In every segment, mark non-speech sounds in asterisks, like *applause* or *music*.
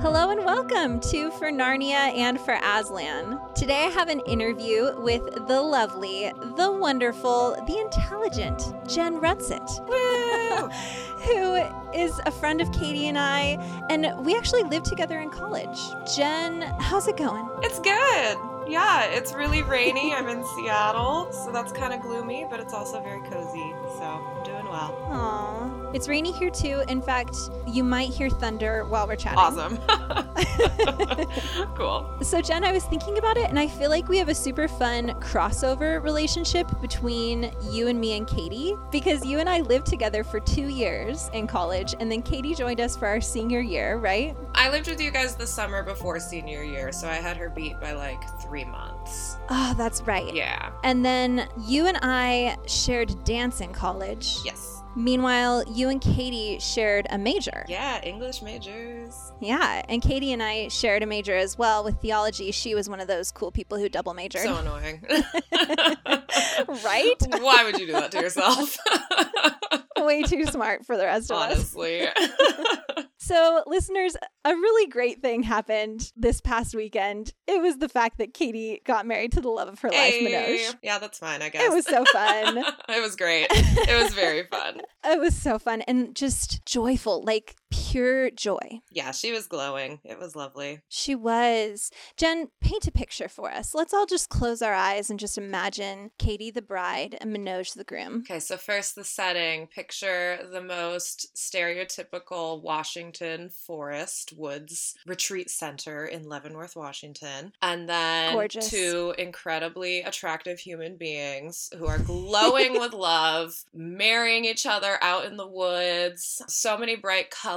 Hello and welcome to For Narnia and for Aslan. Today I have an interview with the lovely, the wonderful, the intelligent Jen Rutsit, *laughs* who is a friend of Katie and I, and we actually lived together in college. Jen, how's it going? It's good. Yeah, it's really rainy. I'm in Seattle, so that's kind of gloomy, but it's also very cozy. So I'm doing well. Aw. It's rainy here too. In fact, you might hear thunder while we're chatting. Awesome. *laughs* cool. So, Jen, I was thinking about it, and I feel like we have a super fun crossover relationship between you and me and Katie because you and I lived together for two years in college, and then Katie joined us for our senior year, right? I lived with you guys the summer before senior year, so I had her beat by like three months. Oh, that's right. Yeah. And then you and I shared dance in college. Yes. Meanwhile, you and Katie shared a major. Yeah, English majors. Yeah, and Katie and I shared a major as well with theology. She was one of those cool people who double majored. So annoying. *laughs* right? *laughs* Why would you do that to yourself? *laughs* *laughs* Way too smart for the rest of us. Honestly. *laughs* *laughs* So, listeners, a really great thing happened this past weekend. It was the fact that Katie got married to the love of her life, Hey. Manoj. Yeah, that's fine, I guess. It was so fun. it was great. It was very fun. It was so fun and just joyful, like pure joy. Yeah, she was glowing. It was lovely. She was. Jen, paint a picture for us. Let's all just close our eyes and just imagine Katie the bride and Manoj the groom. Okay, so first the setting. Picture the most stereotypical Washington forest woods retreat center in Leavenworth, Washington. And then Gorgeous. two incredibly attractive human beings who are glowing *laughs* with love, marrying each other out in the woods. So many bright colors.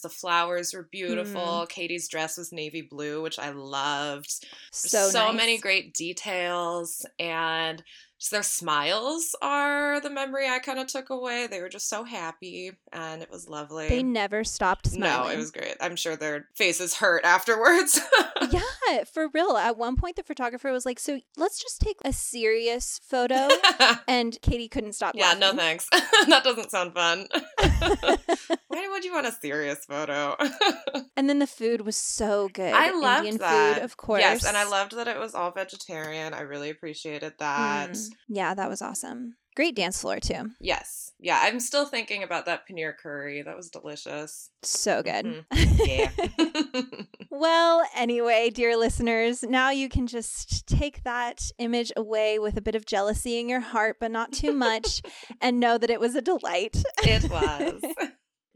The flowers were beautiful. Mm. Katie's dress was navy blue, which I loved So, so nice. many great details and just their smiles are the memory I kind of took away. They were just so happy and it was lovely. They never stopped smiling. no, it was great. I'm sure their faces hurt afterwards. *laughs* yeah, for real. At one point, the photographer was like, "So let's just take a serious photo," *laughs* and Katie couldn't stop. yeah, no thanks. *laughs* that doesn't sound fun. Why would you want a serious photo? and then the food was so good. I loved Indian that. food, of course. Yes, and I loved that it was all vegetarian. I really appreciated that. Mm. Yeah, that was awesome. Great dance floor too. Yes. Yeah, I'm still thinking about that paneer curry. That was delicious. So good. Mhm. Yeah. *laughs* *laughs* Well, anyway, dear listeners, now you can just take that image away with a bit of jealousy in your heart, but not too much, *laughs* and know that it was a delight. it was.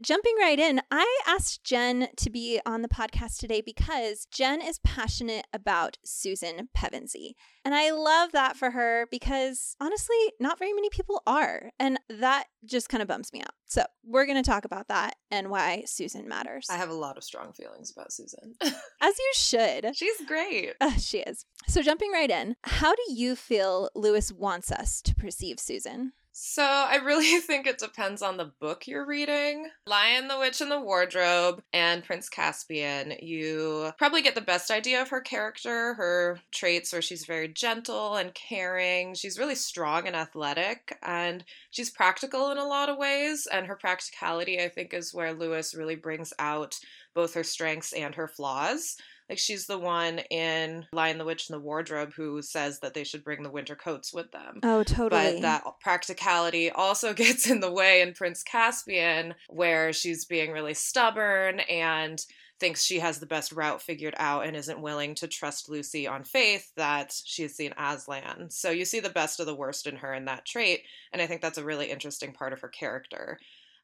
Jumping right in, I asked Jen to be on the podcast today because Jen is passionate about Susan Pevensey. And I love that for her because honestly, not very many people are. And that just kind of bums me out. So we're going to talk about that and why Susan matters. I have a lot of strong feelings about Susan. *laughs* As you should. She's great. Uh, *laughs* she is. So jumping right in, how do you feel Lewis wants us to perceive Susan? So, I really *laughs* think it depends on the book you're reading. Lion, the Witch, and the Wardrobe and Prince Caspian, you probably get the best idea of her character, her traits, where she's very gentle and caring. She's really strong and athletic, and she's practical in a lot of ways. And her practicality, I think, is where Lewis really brings out both her strengths and her flaws. Like she's the one in Lion, the Witch, and the Wardrobe who says that they should bring the winter coats with them. Oh, totally. But that practicality also *laughs* gets in the way in Prince Caspian, where she's being really stubborn and thinks she has the best route figured out and isn't willing to trust Lucy on faith that she has seen Aslan. So you see the best of the worst in her in that trait, and I think that's a really interesting part of her character.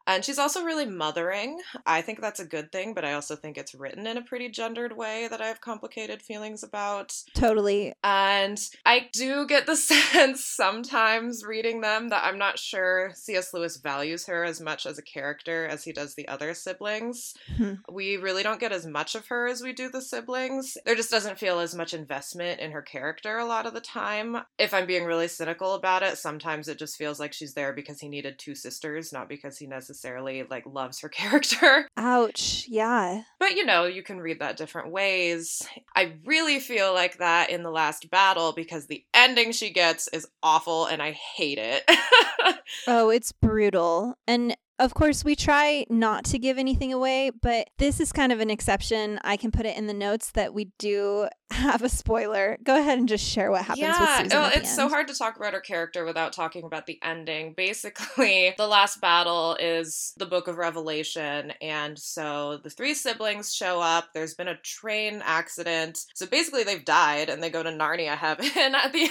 And she's also really mothering. I think that's a good thing, but I also think it's written in a pretty gendered way that I have complicated feelings about. totally. And I do get the *laughs* sense sometimes reading them that I'm not sure C.S. Lewis values her as much as a character as he does the other siblings. Hmm. We really don't get as much of her as we do the siblings. There just doesn't feel as much investment in her character a lot of the time. If I'm being really cynical about it, sometimes it just feels like she's there because he needed two sisters, not because he necessarily like loves her *laughs* character. Ouch. Yeah. But you know, you can read that different ways. I really feel like that in the last battle because the ending she gets is awful and I hate it. *laughs* Oh, it's brutal. And Of course, we try not to give anything away, but this is kind of an exception. I can put it in the notes that we do *laughs* have a spoiler. Go ahead and just share what happens yeah, with Susan. well, at the it's so hard to talk about her character without talking about the ending. Basically, *laughs* the last battle is the Book of Revelation, and so the three siblings show up. There's been a train accident, so basically they've died, and they go to Narnia heaven *laughs* at the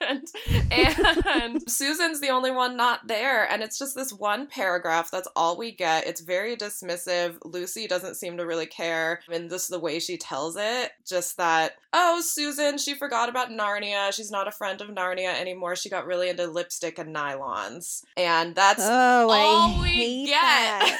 end. And Susan's the only one not there, and it's just this one paragraph. That's all we get. It's very dismissive. Lucy doesn't seem to really care, and this the way she tells it, just that oh, Susan, she forgot about Narnia. She's not a friend of Narnia anymore. She got really into lipstick and nylons. And that's Oh, all I we get.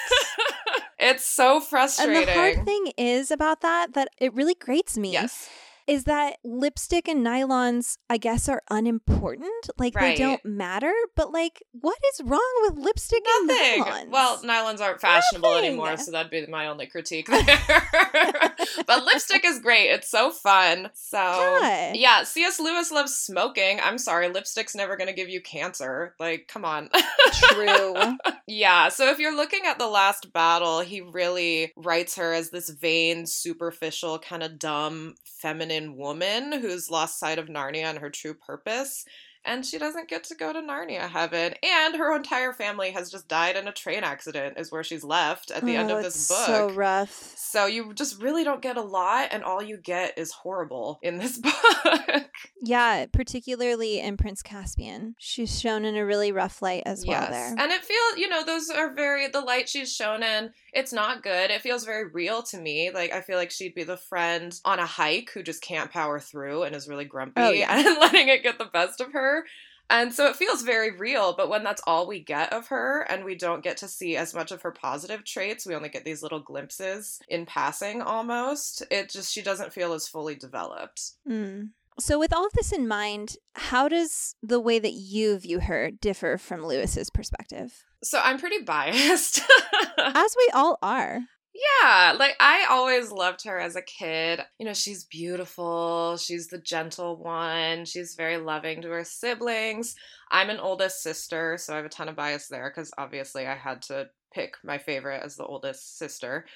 *laughs* it's so and frustrating. the hard thing is about that that it really grates me Yes. Is that lipstick and nylons, I guess, are unimportant. Like Right. they don't matter. But like, what is wrong with lipstick Nothing. and nylons? Well, nylons aren't fashionable Nothing. anymore, so that'd be my only critique there. *laughs* but lipstick is great. It's so fun. So Yeah. yeah, C.S. Lewis loves smoking. I'm sorry, lipstick's never gonna give you cancer. Like, come on. true. *laughs* Yeah, so if you're looking at the last battle, he really writes her as this vain, superficial, kind of dumb, feminine woman who's lost sight of Narnia and her true purpose. And she doesn't get to go to Narnia heaven. And her entire family has just died in a train accident, is where she's left at the end Oh, of this it's book. So rough. So you just really don't get a lot, and all you get is horrible in this *laughs* book. Yeah, particularly in Prince Caspian. She's shown in a really rough light as well there. And it feels, you know, those are very, the light she's shown in, it's not good. It feels very real to me. Like, I feel like she'd be the friend on a hike who just can't power through and is really grumpy Oh, yeah. *laughs* and letting it get the best of her. And so it feels very real, but when that's all we get of her and we don't get to see as much of her positive traits, we only get these little glimpses in passing almost, it just, she doesn't feel as fully developed. Mm. So, with all of this in mind, how does the way that you view her differ from Lewis's perspective? So I'm pretty biased. *laughs* As we all are. Yeah, like I always loved her as a kid. You know, she's beautiful, she's the gentle one, she's very loving to her siblings. I'm an oldest sister, so I have a ton of bias there because obviously I had to pick my favorite as the oldest sister.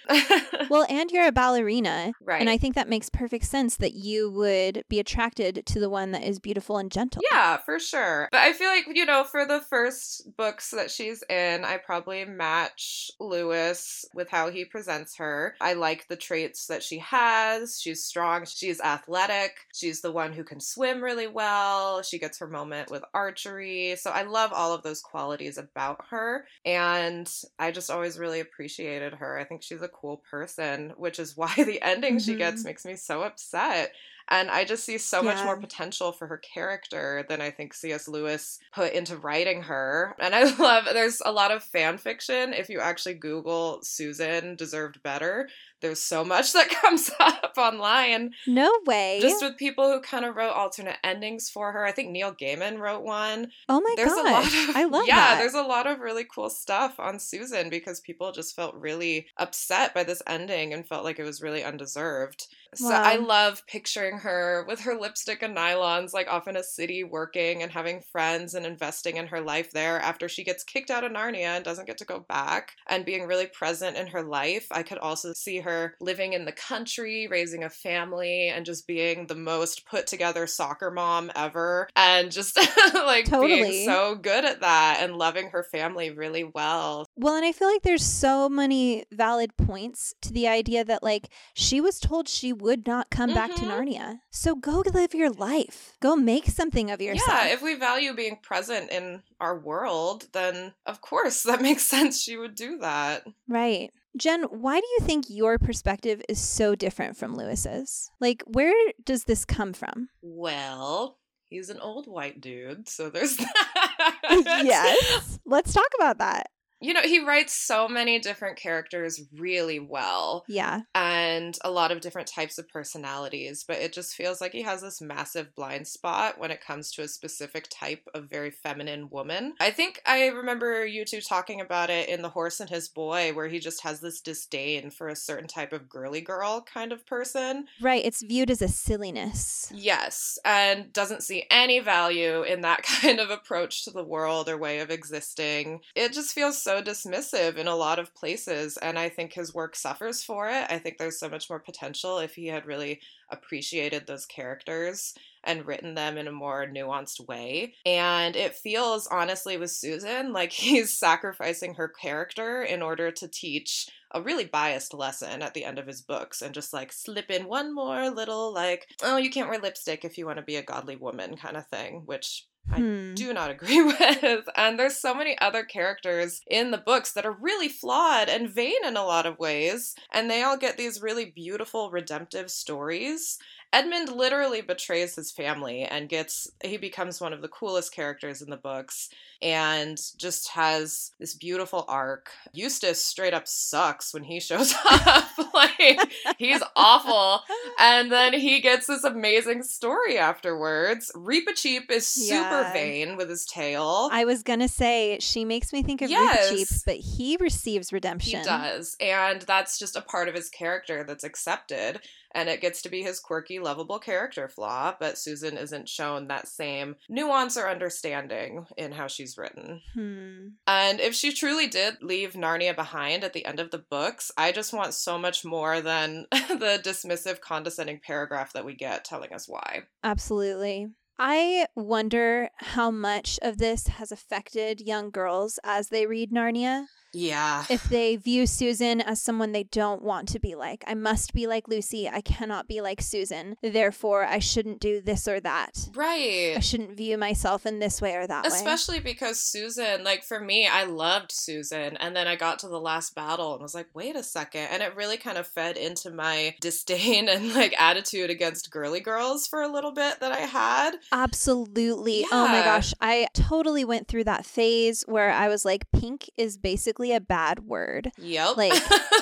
Well, *laughs* and you're a ballerina. right. And I think that makes perfect sense that you would be attracted to the one that is beautiful and gentle. Yeah, for sure. But I feel like, you know, for the first books that she's in, I probably match Lewis with how he presents her. I like the traits that she has. She's strong, she's athletic, she's the one who can swim really well, she gets her moment with archery. So I love all of those qualities about her. And I just always really appreciated her. I think she's a cool person, which is why *laughs* the ending she Mhm. gets makes me so upset. And I just see so much more potential for her character than I think C.S. Lewis put into writing her. And I *laughs* love, there's a lot of fan fiction. If you actually Google Susan deserved better, there's so much *laughs* that comes *laughs* up online No way. just with people who kind of wrote alternate endings for her. I think Neil Gaiman wrote one. oh my there's gosh. a lot of I love it. yeah, that. there's a lot of really cool stuff on Susan because people just felt really upset by this ending and felt like it was really undeserved. So Wow. I love picturing her with her lipstick and nylons, like off in a city working and having friends and investing in her life there after she gets kicked out of Narnia and doesn't get to go back and being really present in her life. I could also see her living in the country, raising a family, and just being the most put together soccer mom ever and just *laughs* like Totally. being so good at that and loving her family really well. Well, and I feel like there's so many valid points to the idea that, like, she was told she would not come back to Mhm. Narnia. So go live your life. Go make something of yourself. Yeah, if we value being present in our world, then of course *laughs* that makes sense she would do that. right. Jen, why do you think your perspective is so different from Lewis's? Like, where does this come from? Well, he's an old white dude, so there's *laughs* that. *laughs* yes. Let's talk about that. You know, he writes so many different characters really well Yeah. and a lot of different types of personalities, but it just feels like he has this massive blind spot when it comes to a specific type of very feminine woman. I think I remember you two talking about it in The Horse and His Boy, where he just has this disdain for a certain type of girly girl kind of person. Right. It's viewed as a silliness. Yes, and doesn't see any value in that *laughs* kind of approach to the world or way of existing. It just feels so dismissive in a lot of places, and I think his work suffers for it. I think there's so much more potential if he had really appreciated those characters and written them in a more nuanced way. And it feels, honestly, with Susan, like *laughs* he's sacrificing her character in order to teach a really biased lesson at the end of his books and just like slip in one more little, like, oh, you can't wear lipstick if you want to be a godly woman kind of thing, which I Hmm. do not *laughs* agree with. And there's so many other characters in the books that are really flawed and vain in a lot of ways. And they all get these really beautiful redemptive stories. Edmund literally betrays his family and gets, he becomes one of the coolest characters in the books and just has this beautiful arc. Eustace straight up sucks when he *laughs* shows up. *laughs* like, he's awful and then he gets this amazing story afterwards. Reepicheep is super Yeah. vain with his tail. I was gonna say she makes me think of Yes. Cheap, but he receives redemption. he does. And that's just a part of his character that's accepted. And it gets to be his quirky, lovable character flaw. But Susan isn't shown that same nuance or understanding in how she's written. Hmm. And if she truly did leave Narnia behind at the end of the books, I just want so much more than *laughs* the dismissive, condescending paragraph that we get telling us why. Absolutely. I wonder how much of this has affected young girls as they read Narnia. Yeah. If they view Susan as someone they don't want to be like. I must be like Lucy. I cannot be like Susan. Therefore, I shouldn't do this or that. Right. I shouldn't view myself in this way or that way. Especially because Susan, like for me, I loved Susan. And then I got to the last battle and was like, wait a second. And it really kind of fed into my *laughs* disdain and like attitude against girly girls for a little bit that I had. Absolutely. Oh my gosh. I totally went through that phase where I was like, pink is basically a bad word. Yep. Like,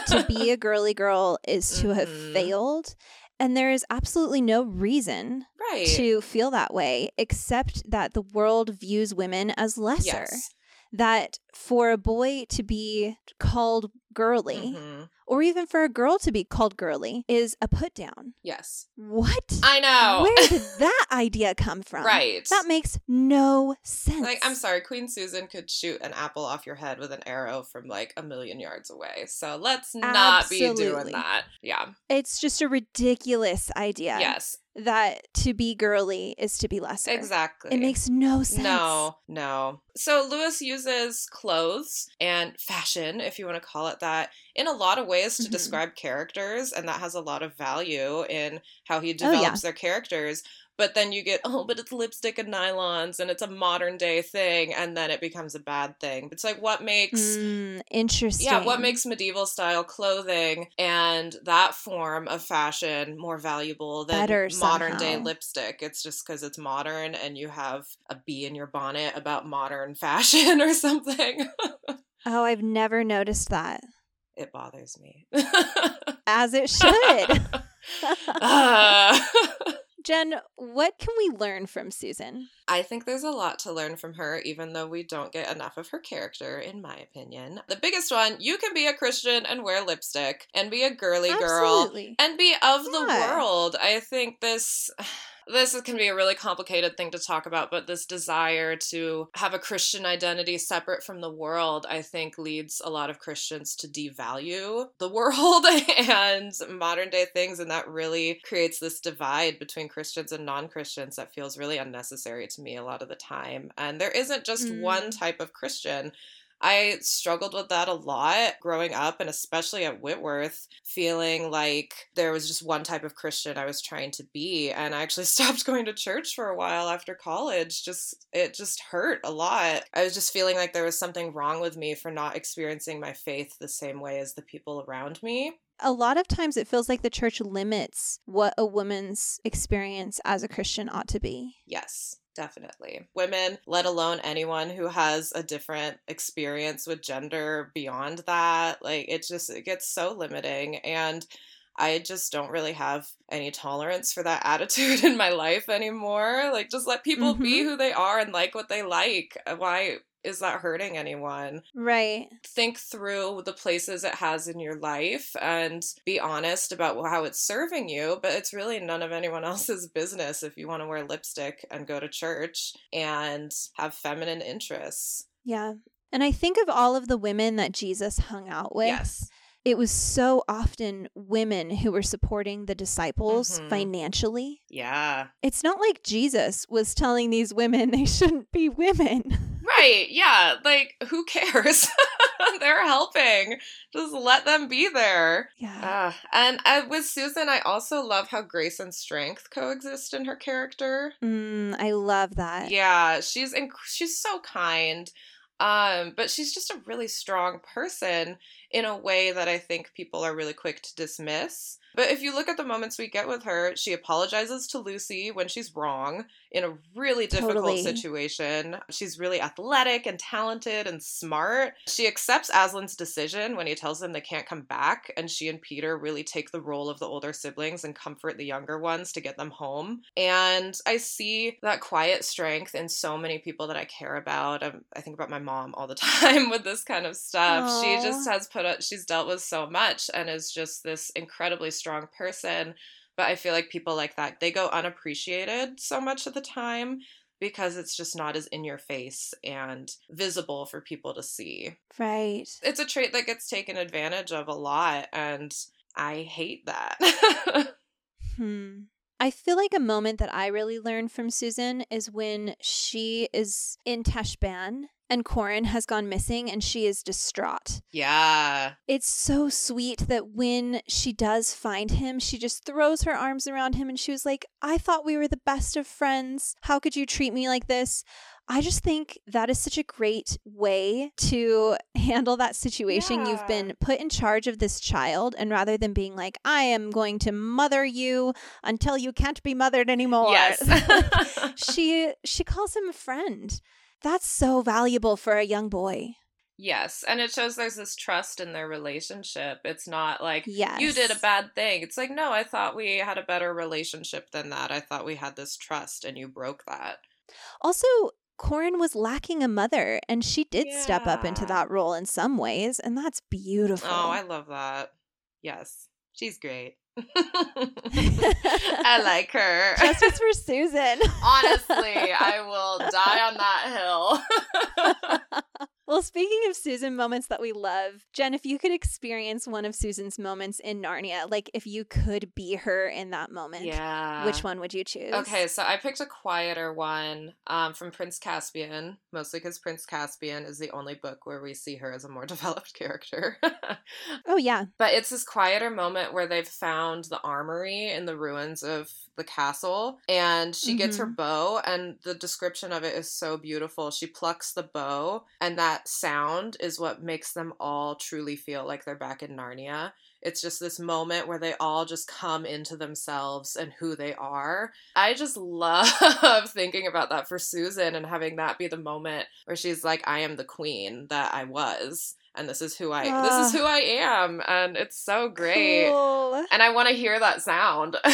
to be a *laughs* girly girl is to have Mhm. failed. And there is absolutely no reason right. to feel that way except that the world views women as lesser. yes. That for a boy to be called girly, Mhm. or even for a girl to be called girly, is a put down. Yes. What? I know. Where did *laughs* that idea come from? Right. That makes no sense. Like, I'm sorry, Queen Susan could shoot an apple off your head with an arrow from like a million yards away. So let's not be Absolutely. doing that. Yeah. It's just a ridiculous idea Yes. That to be girly is to be lesser. Exactly. It makes no sense. No, no. So Lewis uses clothes and fashion, if you want to call it that, in a lot of ways to Mhm. describe characters, and that has a lot of value in how he Oh, yeah. develops their characters. But then you get, *laughs* oh, but it's lipstick and nylons and it's a modern day thing, and then it becomes a bad thing. It's like what makes Mm, interesting. yeah, what makes medieval style clothing and that form of fashion more valuable than Better modern day lipstick? It's just because it's modern and you have a bee in your bonnet about modern *laughs* fashion or something. Oh, I've never noticed that. it bothers me. *laughs* As it should. Ah. Jen, what can we learn from Susan? I think there's a lot to learn from her, even though we don't get enough of her character, in my opinion. The biggest one you can be a Christian and wear lipstick and be a girly girl and be of the world. I think this *sighs* this can be a really complicated thing to talk about, but this desire to have a Christian identity separate from the world, I think leads a lot of Christians to devalue the *laughs* world and modern day things and that really creates this divide between Christians and non-Christians that feels really unnecessary to me a lot of the time. And there isn't just Mm. one type of Christian. I struggled with that a lot growing up, and especially at Whitworth, feeling like there was just one type of Christian I was trying to be. And I actually *laughs* stopped going to church for a while after college. Just, it just hurt a lot. I was just feeling like there was something wrong with me for not experiencing my faith the same way as the people around me. A lot of times it feels like the church limits what a woman's experience as a Christian ought to be. Yes. Definitely. Women, let alone anyone who has a different experience with gender beyond that, like it just it gets so limiting and I just don't really have any tolerance for that *laughs* attitude in my life anymore. Like just let people be Mhm. who they are and like what they like. Why is that hurting anyone? Right. think through the places it has in your life and be honest about how it's serving you, but it's really none of anyone *laughs* else's business if you want to wear lipstick and go to church and have feminine interests. Yeah. And I think of all of the women that Jesus hung out with. Yes. It was so often women who were supporting the disciples Mhm. financially. Yeah. It's not like Jesus was telling these women they shouldn't be women. *laughs* Right. Yeah. Like, who cares? *laughs* They're helping. Just let them be there. Yeah. Ah, and uh, with Susan, I also love how grace and strength coexist in her character. Mm, I love that. Yeah, she's inc- she's so kind, um, but she's just a really strong person in a way that I think people are really quick to dismiss. But if you look at the moments we get with her, she apologizes to Lucy when she's wrong in a really difficult Totally. situation. She's really athletic and talented and smart. She accepts Aslan's decision when he tells them they can't come back, and she and Peter really take the role of the older siblings and comfort the younger ones to get them home. And I see that quiet strength in so many people that I care about. Um, I think about my mom all the *laughs* time with this kind of stuff. She just has put up, she's dealt with so much and is just this incredibly strong person. But I feel like people like that, they go unappreciated so much of the time because it's just not as in your face and visible for people to see. Right. It's a trait that gets taken advantage of a lot, and I hate that. *laughs* Hmm. I feel like a moment that I really learned from Susan is when she is in Tashbaan and Corin has gone missing and she is distraught. yeah. It's so sweet that when she does find him, she just throws her arms around him and she was like, I thought we were the best of friends. How could you treat me like this? I just think that is such a great way to handle that situation. You've been put in charge of this child, and rather than being like, I am going to mother you until you can't be mothered anymore. Yes. *laughs* *laughs* she she calls him a friend. That's so valuable for a young boy. yes. And it shows there's this trust in their relationship. It's not like, Yes. you did a bad thing. It's like, no, I thought we had a better relationship than that. I thought we had this trust, and you broke that. Also, Corin was lacking a mother, and she did step up into that role in some ways, and that's oh, beautiful. Oh, I love that. Yes. She's great. *laughs* I like her. Justice for Susan. Honestly, I will die on that hill. *laughs* well, speaking of Susan moments that we love, Jen, if you could experience one of Susan's moments in Narnia, like if you could be her in that moment, yeah. which one would you choose? Okay, so I picked a quieter one um, from Prince Caspian, mostly because Prince Caspian is the only book where we see her as a more *laughs* developed character. *laughs* Oh, yeah. but it's this quieter moment where they've found the armory in the ruins of the castle, and she gets her bow, and the description of it is so beautiful. She plucks the bow, and that sound is what makes them all truly feel like they're back in Narnia. It's just this moment where they all just come into themselves and who they are. I just *laughs* love thinking about that for Susan and having that be the moment where she's like, I am the queen that I was. And this is who I this Ah. is who I am. And it's so great. Cool. And I want to hear that sound. *laughs*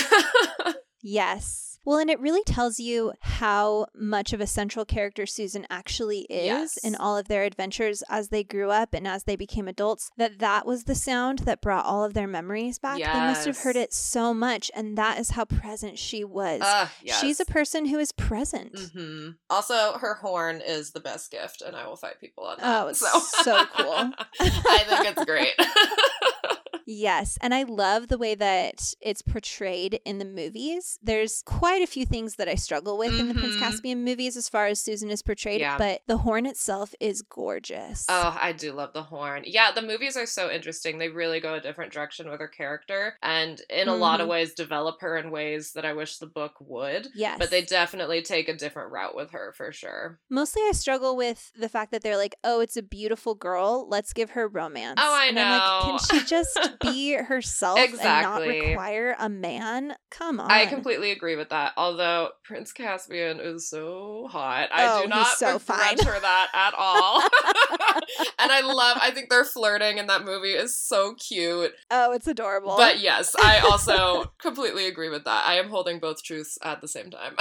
Yes. Well, and it really tells you how much of a central character Susan actually is Yes. in all of their adventures as they grew up and as they became adults. That that was the sound that brought all of their memories back. They must have heard it so much, and that is how present she was. Ah, yes. She's a person who is present. hmm Also, her horn is the best gift, and I will fight people on that. Oh, it's so cool. *laughs* I think it's great. *laughs* *laughs* Yes, and I love the way that it's portrayed in the movies. There's quite a few things that I struggle with in the Prince Mhm. Caspian movies as far as Susan is portrayed, Yeah. but the horn itself is gorgeous. Oh, I do love the horn. Yeah, the movies are so interesting. They really go a different direction with her character and in a lot of Mhm. ways develop her in ways that I wish the book would. yes. But they definitely take a different route with her for sure. Mostly I struggle with the fact that they're like, "Oh, it's a beautiful girl. Let's give her romance." Oh, I and I'm like, know. can she just *laughs* be *laughs* herself and not require a man? Come on. I completely agree with that. Although Prince Caspian is so hot. Oh, I do he's not so begrudge her that at all. *laughs* and I love I think their flirting in that movie is so cute. Oh, it's adorable. But yes, I also *laughs* completely agree with that. I am holding both truths at the same time.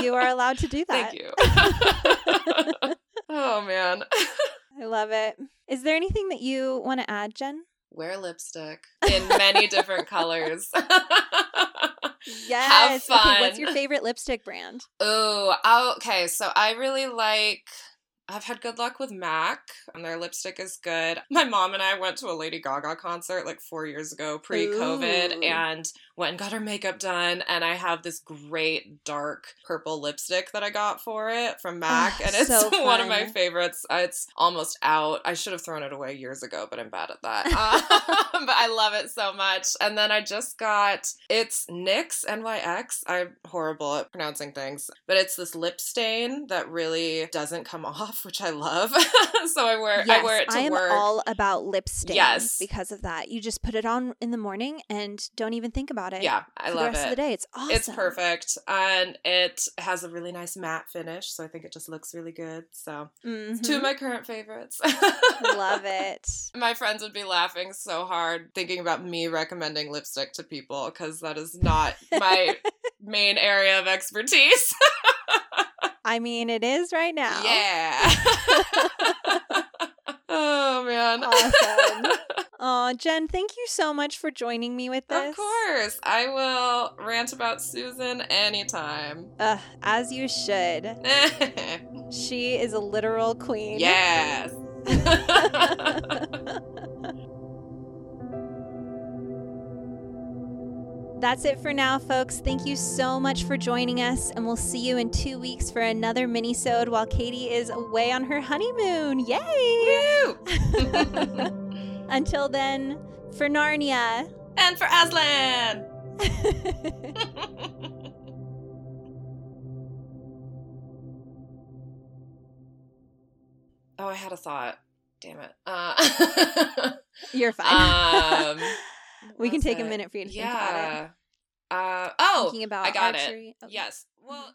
you are allowed to do that. Thank you. oh man. I love it. Is there anything that you want to add, Jen? Wear lipstick in many different colors. *laughs* Yes. Have Okay, what's your favorite lipstick brand? Oh, oh, okay. So I really like I've had good luck with MAC, and their lipstick is good. My mom and I went to a Lady Gaga concert like four years ago, pre COVID, and went and got her makeup done. And I have this great dark purple lipstick that I got for it from MAC, Oh, and it's so *laughs* one of my favorites. Uh, It's almost out. I should have thrown it away years ago, but I'm bad at that. Um, *laughs* but I love it so much. And then I just got it's NYX NYX. I'm horrible at pronouncing things, but it's this lip stain that really doesn't come *laughs* off, which I love. *laughs* so I wear I wear it to I am work. all about lip stains Yes. because of that. You just put it on in the morning and don't even think about it. yeah, I love the rest it. of the day. It's awesome. It's perfect and it has a really nice matte finish, so I think it just looks really good. So, it's two of Mhm. my current favorites. Love *laughs* it. My friends would be laughing so hard thinking about me recommending lipstick to people because that is not my *laughs* main area of expertise. I mean, it is right now. Yeah. *laughs* oh man. Awesome. *laughs* Oh, Jen, thank you so much for joining me with this. Of course. I will rant about Susan anytime. Uh, as you should. *laughs* She is a literal queen. yes. That's it for now, folks. Thank you so much for joining us, and we'll see you in two weeks for another mini-sode while Katie is away on her honeymoon. Yay! *laughs* *laughs* Until then, for Narnia. and for Aslan. *laughs* oh, I had a thought. Damn it. Uh, You're fine. um, we can take a minute for you to think about it. yeah. Uh, oh, Thinking about I got archery. it. Okay. Yes. Well,